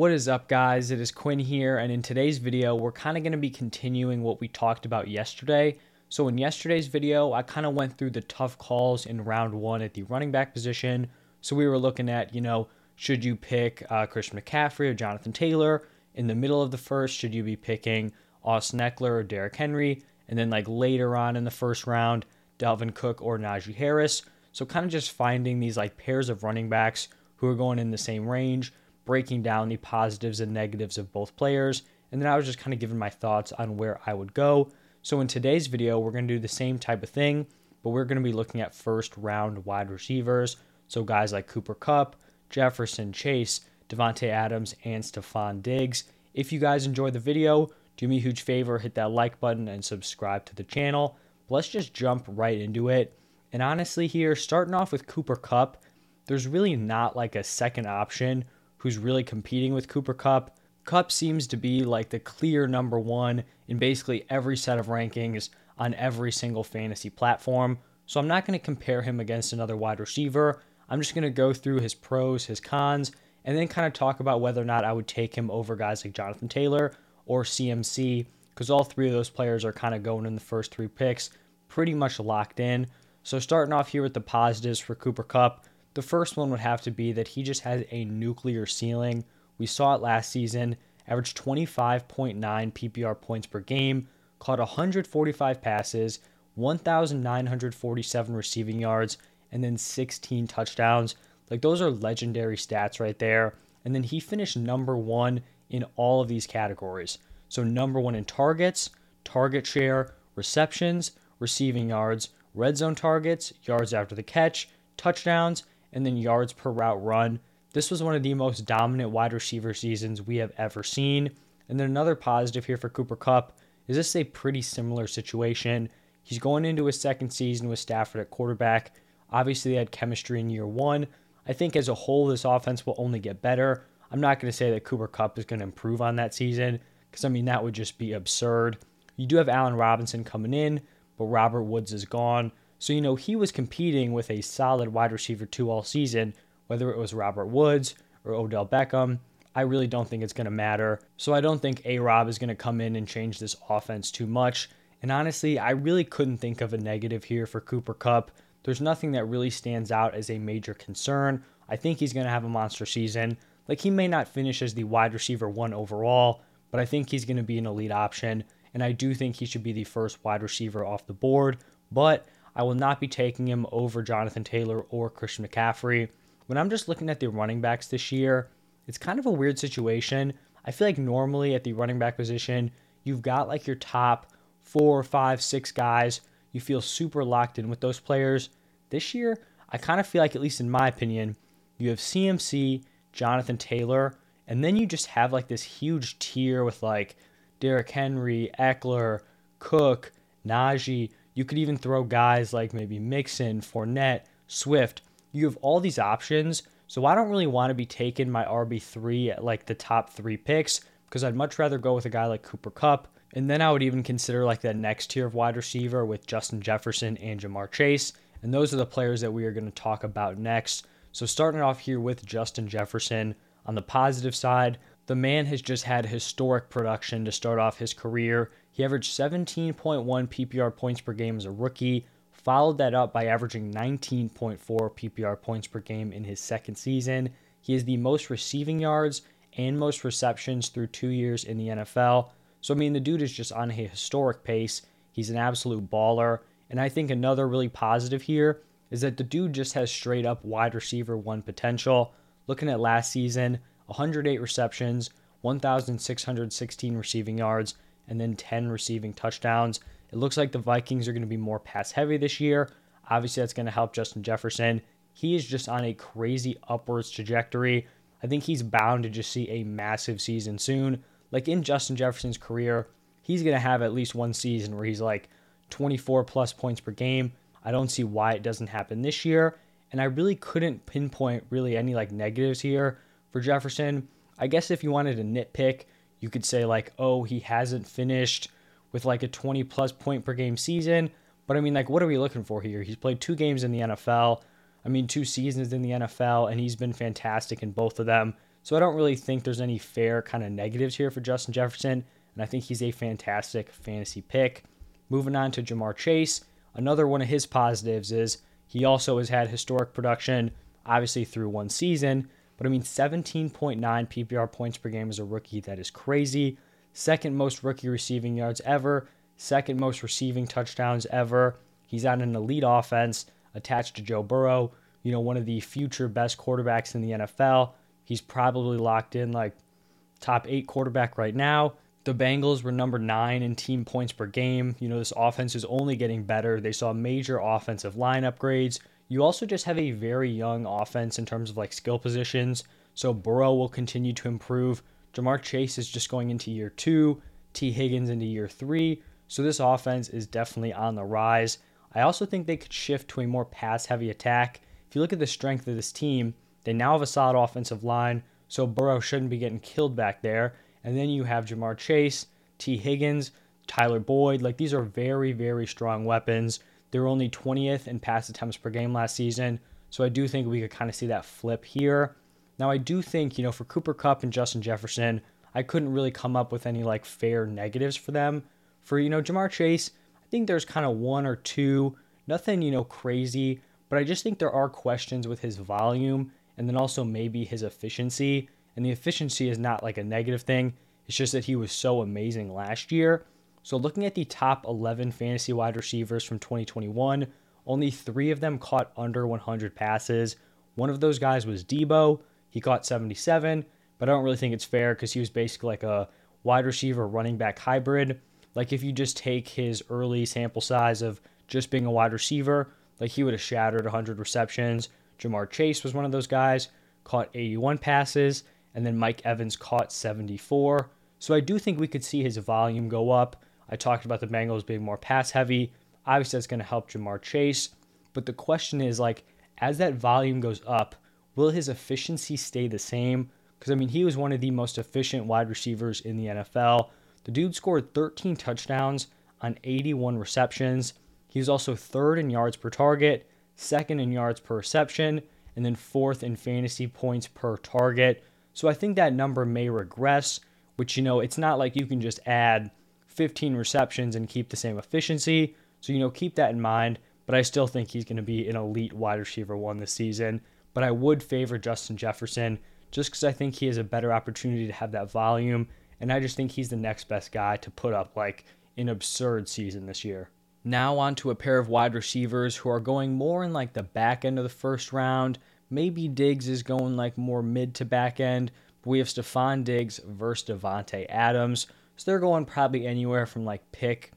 What is up guys, it is Quinn here and in today's video we're kind of going to be continuing what we talked about yesterday. So in yesterday's video I kind of went through the tough calls in round one at the running back position. So we were looking at, you know, should you pick uh, Christian McCaffrey or Jonathan Taylor? In the middle of the first, should you be picking Austin Ekeler or Derrick Henry? And then like later on in the first round, Dalvin Cook or Najee Harris. So kind of just finding these like pairs of running backs who are going in the same range, breaking down the positives and negatives of both players, and then I was just kind of giving my thoughts on where I would go. So in today's video, we're going to do the same type of thing, but we're going to be looking at first round wide receivers. So guys like Cooper Kupp, Jefferson, Chase, Davante Adams, and Stefon Diggs. If you guys enjoyed the video, do me a huge favor, hit that like button and subscribe to the channel. But let's just jump right into it. And honestly, here, starting off with Cooper Kupp, there's really not like a second option who's really competing with Cooper Kupp. Kupp seems to be like the clear number one in basically every set of rankings on every single fantasy platform. So I'm not going to compare him against another wide receiver. I'm just going to go through his pros, his cons, and then kind of talk about whether or not I would take him over guys like Jonathan Taylor or CMC, because all three of those players are kind of going in the first three picks, pretty much locked in. So starting off here with the positives for Cooper Kupp, the first one would have to be that he just has a nuclear ceiling. We saw it last season, averaged 25.9 PPR points per game, caught 145 passes, 1,947 receiving yards, and then 16 touchdowns. Like those are legendary stats right there. And then he finished number one in all of these categories. So, number one in targets, target share, receptions, receiving yards, red zone targets, yards after the catch, touchdowns, and then yards per route run. This was one of the most dominant wide receiver seasons we have ever seen. And then another positive here for Cooper Kupp is this a pretty similar situation. He's going into his second season with Stafford at quarterback. Obviously, they had chemistry in year one. I think as a whole, this offense will only get better. I'm not going to say that Cooper Kupp is going to improve on that season because, I mean, that would just be absurd. You do have Allen Robinson coming in, but Robert Woods is gone. So, you know, he was competing with a solid wide receiver two all season, whether it was Robert Woods or Odell Beckham. I really don't think it's going to matter. So, I don't think A Rob is going to come in and change this offense too much. And honestly, I really couldn't think of a negative here for Cooper Kupp. There's nothing that really stands out as a major concern. I think he's going to have a monster season. Like, he may not finish as the wide receiver one overall, but I think he's going to be an elite option. And I do think he should be the first wide receiver off the board. But I will not be taking him over Jonathan Taylor or Christian McCaffrey. When I'm just looking at the running backs this year, it's kind of a weird situation. I feel like normally at the running back position, you've got like your top four, five, six guys. You feel super locked in with those players. This year, I kind of feel like, at least in my opinion, you have CMC, Jonathan Taylor, and then you just have like this huge tier with like Derrick Henry, Ekeler, Cook, Najee. You could even throw guys like maybe Mixon, Fournette, Swift. You have all these options. So I don't really want to be taking my RB3 at like the top three picks because I'd much rather go with a guy like Cooper Kupp. And then I would even consider like that next tier of wide receiver with Justin Jefferson and Ja'Marr Chase. And those are the players that we are going to talk about next. So starting off here with Justin Jefferson, on the positive side, the man has just had historic production to start off his career. He averaged 17.1 PPR points per game as a rookie, followed that up by averaging 19.4 PPR points per game in his second season. He has the most receiving yards and most receptions through two years in the NFL. So, I mean, the dude is just on a historic pace. He's an absolute baller. And I think another really positive here is that the dude just has straight up wide receiver one potential. Looking at last season, 108 receptions, 1,616 receiving yards, and then 10 receiving touchdowns. It looks like the Vikings are going to be more pass heavy this year. Obviously, that's going to help Justin Jefferson. He is just on a crazy upwards trajectory. I think he's bound to just see a massive season soon. Like in Justin Jefferson's career, he's going to have at least one season where he's like 24 plus points per game. I don't see why it doesn't happen this year. And I really couldn't pinpoint really any like negatives here for Jefferson. I guess if you wanted to nitpick, you could say like, oh, he hasn't finished with like a 20 plus point per game season. But I mean, like, what are we looking for here? He's played two games in the NFL. I mean, two seasons in the NFL, and he's been fantastic in both of them. So I don't really think there's any fair kind of negatives here for Justin Jefferson, and I think he's a fantastic fantasy pick. Moving on to Ja'Marr Chase, another one of his positives is he also has had historic production, obviously through one season, but I mean 17.9 PPR points per game as a rookie, that is crazy. Second most rookie receiving yards ever, second most receiving touchdowns ever. He's on an elite offense attached to Joe Burrow, you know, one of the future best quarterbacks in the NFL. He's probably locked in like top eight quarterback right now. The Bengals were number nine in team points per game. You know, this offense is only getting better. They saw major offensive line upgrades. You also just have a very young offense in terms of like skill positions. So Burrow will continue to improve. Ja'Marr Chase is just going into year two, Tee Higgins into year three. So this offense is definitely on the rise. I also think they could shift to a more pass heavy attack. If you look at the strength of this team, they now have a solid offensive line, so Burrow shouldn't be getting killed back there. And then you have Ja'Marr Chase, Tee Higgins, Tyler Boyd. Like these are very, very strong weapons. They're only 20th in pass attempts per game last season. So I do think we could kind of see that flip here. Now I do think, you know, for Cooper Kupp and Justin Jefferson, I couldn't really come up with any like fair negatives for them. For, you know, Ja'Marr Chase, I think there's kind of one or two, nothing, you know, crazy, but I just think there are questions with his volume and then also maybe his efficiency. And the efficiency is not like a negative thing, it's just that he was so amazing last year. So, looking at the top 11 fantasy wide receivers from 2021, only three of them caught under 100 passes. One of those guys was Deebo. He caught 77, but I don't really think it's fair because he was basically like a wide receiver running back hybrid. Like, if you just take his early sample size of just being a wide receiver, like he would have shattered 100 receptions. Ja'Marr Chase was one of those guys, caught 81 passes, and then Mike Evans caught 74. So I do think we could see his volume go up. I talked about the Bengals being more pass heavy. Obviously, that's going to help Ja'Marr Chase. But the question is, like, as that volume goes up, will his efficiency stay the same? Because, I mean, he was one of the most efficient wide receivers in the NFL. The dude scored 13 touchdowns on 81 receptions. He was also third in yards per target, second in yards per reception, and then fourth in fantasy points per target. So I think that number may regress, which, you know, it's not like you can just add 15 receptions and keep the same efficiency. So, you know, keep that in mind. But I still think he's going to be an elite wide receiver one this season. But I would favor Justin Jefferson just because I think he has a better opportunity to have that volume. And I just think he's the next best guy to put up like an absurd season this year. Now, on to a pair of wide receivers who are going more in like the back end of the first round. Maybe Diggs is going like more mid to back end. But we have Stefon Diggs versus Davante Adams. So they're going probably anywhere from like pick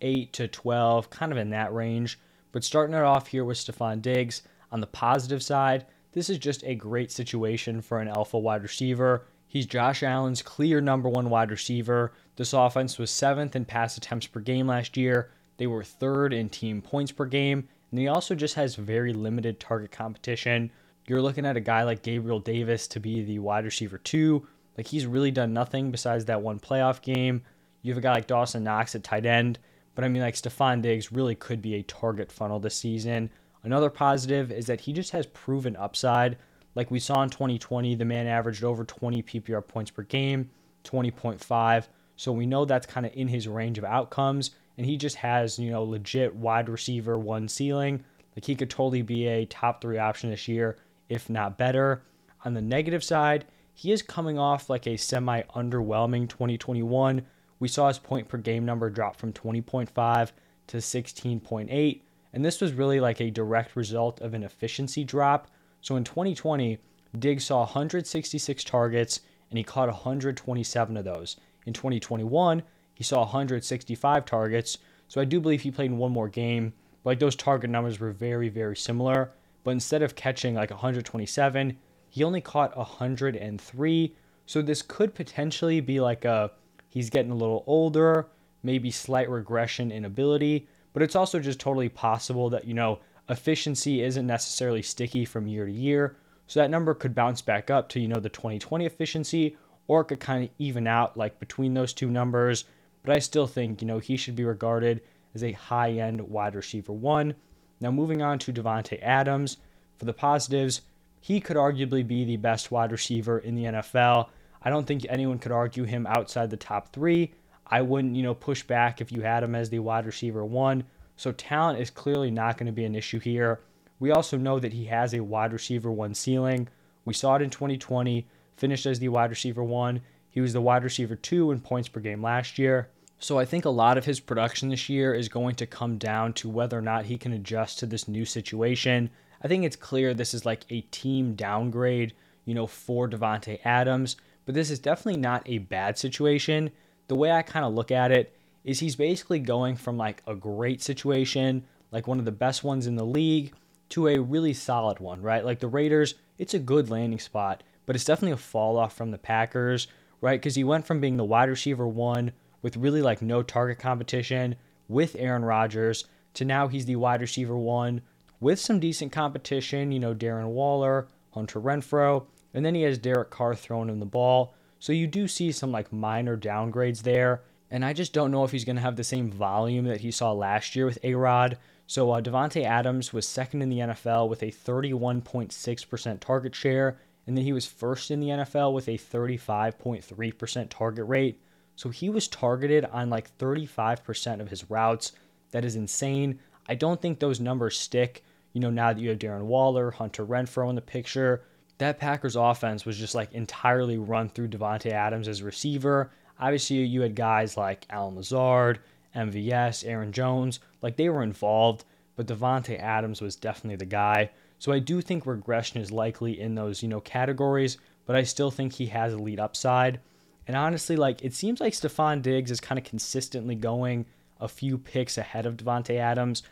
8 to 12, kind of in that range. But starting it off here with Stefon Diggs, on the positive side, this is just a great situation for an alpha wide receiver. He's Josh Allen's clear number one wide receiver. This offense was seventh in pass attempts per game last year. They were third in team points per game. And he also just has very limited target competition. You're looking at a guy like Gabriel Davis to be the wide receiver two. Like he's really done nothing besides that one playoff game. You have a guy like Dawson Knox at tight end, but I mean like Stefon Diggs really could be a target funnel this season. Another positive is that he just has proven upside. Like we saw in 2020, the man averaged over 20 PPR points per game, 20.5. So we know that's kind of in his range of outcomes. And he just has, you know, legit wide receiver one ceiling. Like he could totally be a top three option this year, if not better. On the negative side, he is coming off like a semi underwhelming 2021. We saw his point per game number drop from 20.5 to 16.8, and this was really like a direct result of an efficiency drop. So in 2020, Diggs saw 166 targets and he caught 127 of those. In 2021, he saw 165 targets, so I do believe he played in one more game. But like those target numbers were very, very similar. But instead of catching like 127, he only caught 103. So this could potentially be like a he's getting a little older, maybe slight regression in ability, but it's also just totally possible that, you know, efficiency isn't necessarily sticky from year to year. So that number could bounce back up to, you know, the 2020 efficiency or it could kind of even out like between those two numbers. But I still think, you know, he should be regarded as a high end wide receiver one. Now moving on to Davante Adams. For the positives, he could arguably be the best wide receiver in the NFL. I don't think anyone could argue him outside the top three. I wouldn't, you know, push back if you had him as the wide receiver one. So talent is clearly not going to be an issue here. We also know that he has a wide receiver one ceiling. We saw it in 2020, finished as the wide receiver one. He was the wide receiver two in points per game last year. So I think a lot of his production this year is going to come down to whether or not he can adjust to this new situation. I think it's clear this is like a team downgrade, you know, for Davante Adams, but this is definitely not a bad situation. The way I kind of look at it is he's basically going from like a great situation, like one of the best ones in the league, to a really solid one, right? Like the Raiders, it's a good landing spot, but it's definitely a fall off from the Packers, right? Because he went from being the wide receiver one with really like no target competition with Aaron Rodgers to now he's the wide receiver one with some decent competition, you know, Darren Waller, Hunter Renfrow, and then he has Derek Carr throwing him the ball. So you do see some like minor downgrades there. And I just don't know if he's going to have the same volume that he saw last year with A Rod. So uh, Davante Adams was second in the NFL with a 31.6% target share, and then he was first in the NFL with a 35.3% target rate. So he was targeted on like 35% of his routes. That is insane. I don't think those numbers stick. You know, now that you have Darren Waller, Hunter Renfrow in the picture, that Packers offense was just like entirely run through Davante Adams as receiver. Obviously, you had guys like Allen Lazard, MVS, Aaron Jones, like they were involved, but Davante Adams was definitely the guy. So I do think regression is likely in those, you know, categories, but I still think he has elite upside. And honestly, like it seems like Stefon Diggs is kind of consistently going a few picks ahead of Davante Adams.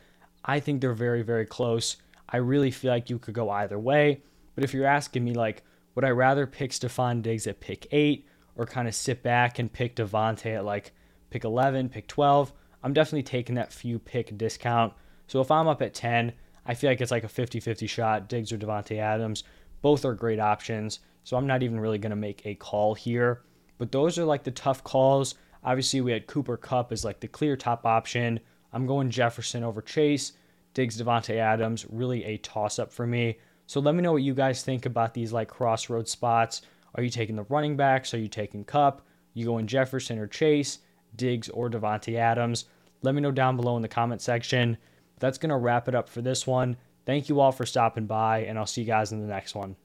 I think they're very, very close. I really feel like you could go either way. But if you're asking me, like, would I rather pick Stefon Diggs at pick eight or kind of sit back and pick Davante at like pick 11, pick 12? I'm definitely taking that few pick discount. So if I'm up at 10, I feel like it's like a 50 50 shot, Diggs or Davante Adams. Both are great options. So I'm not even really going to make a call here. But those are like the tough calls. Obviously, we had Cooper Kupp as like the clear top option. I'm going Jefferson over Chase. Diggs, Davante Adams, really a toss up for me. So let me know what you guys think about these like crossroad spots. Are you taking the running backs? Are you taking Kupp? You going Jefferson or Chase, Diggs or Davante Adams? Let me know down below in the comment section. That's going to wrap it up for this one. Thank you all for stopping by, and I'll see you guys in the next one.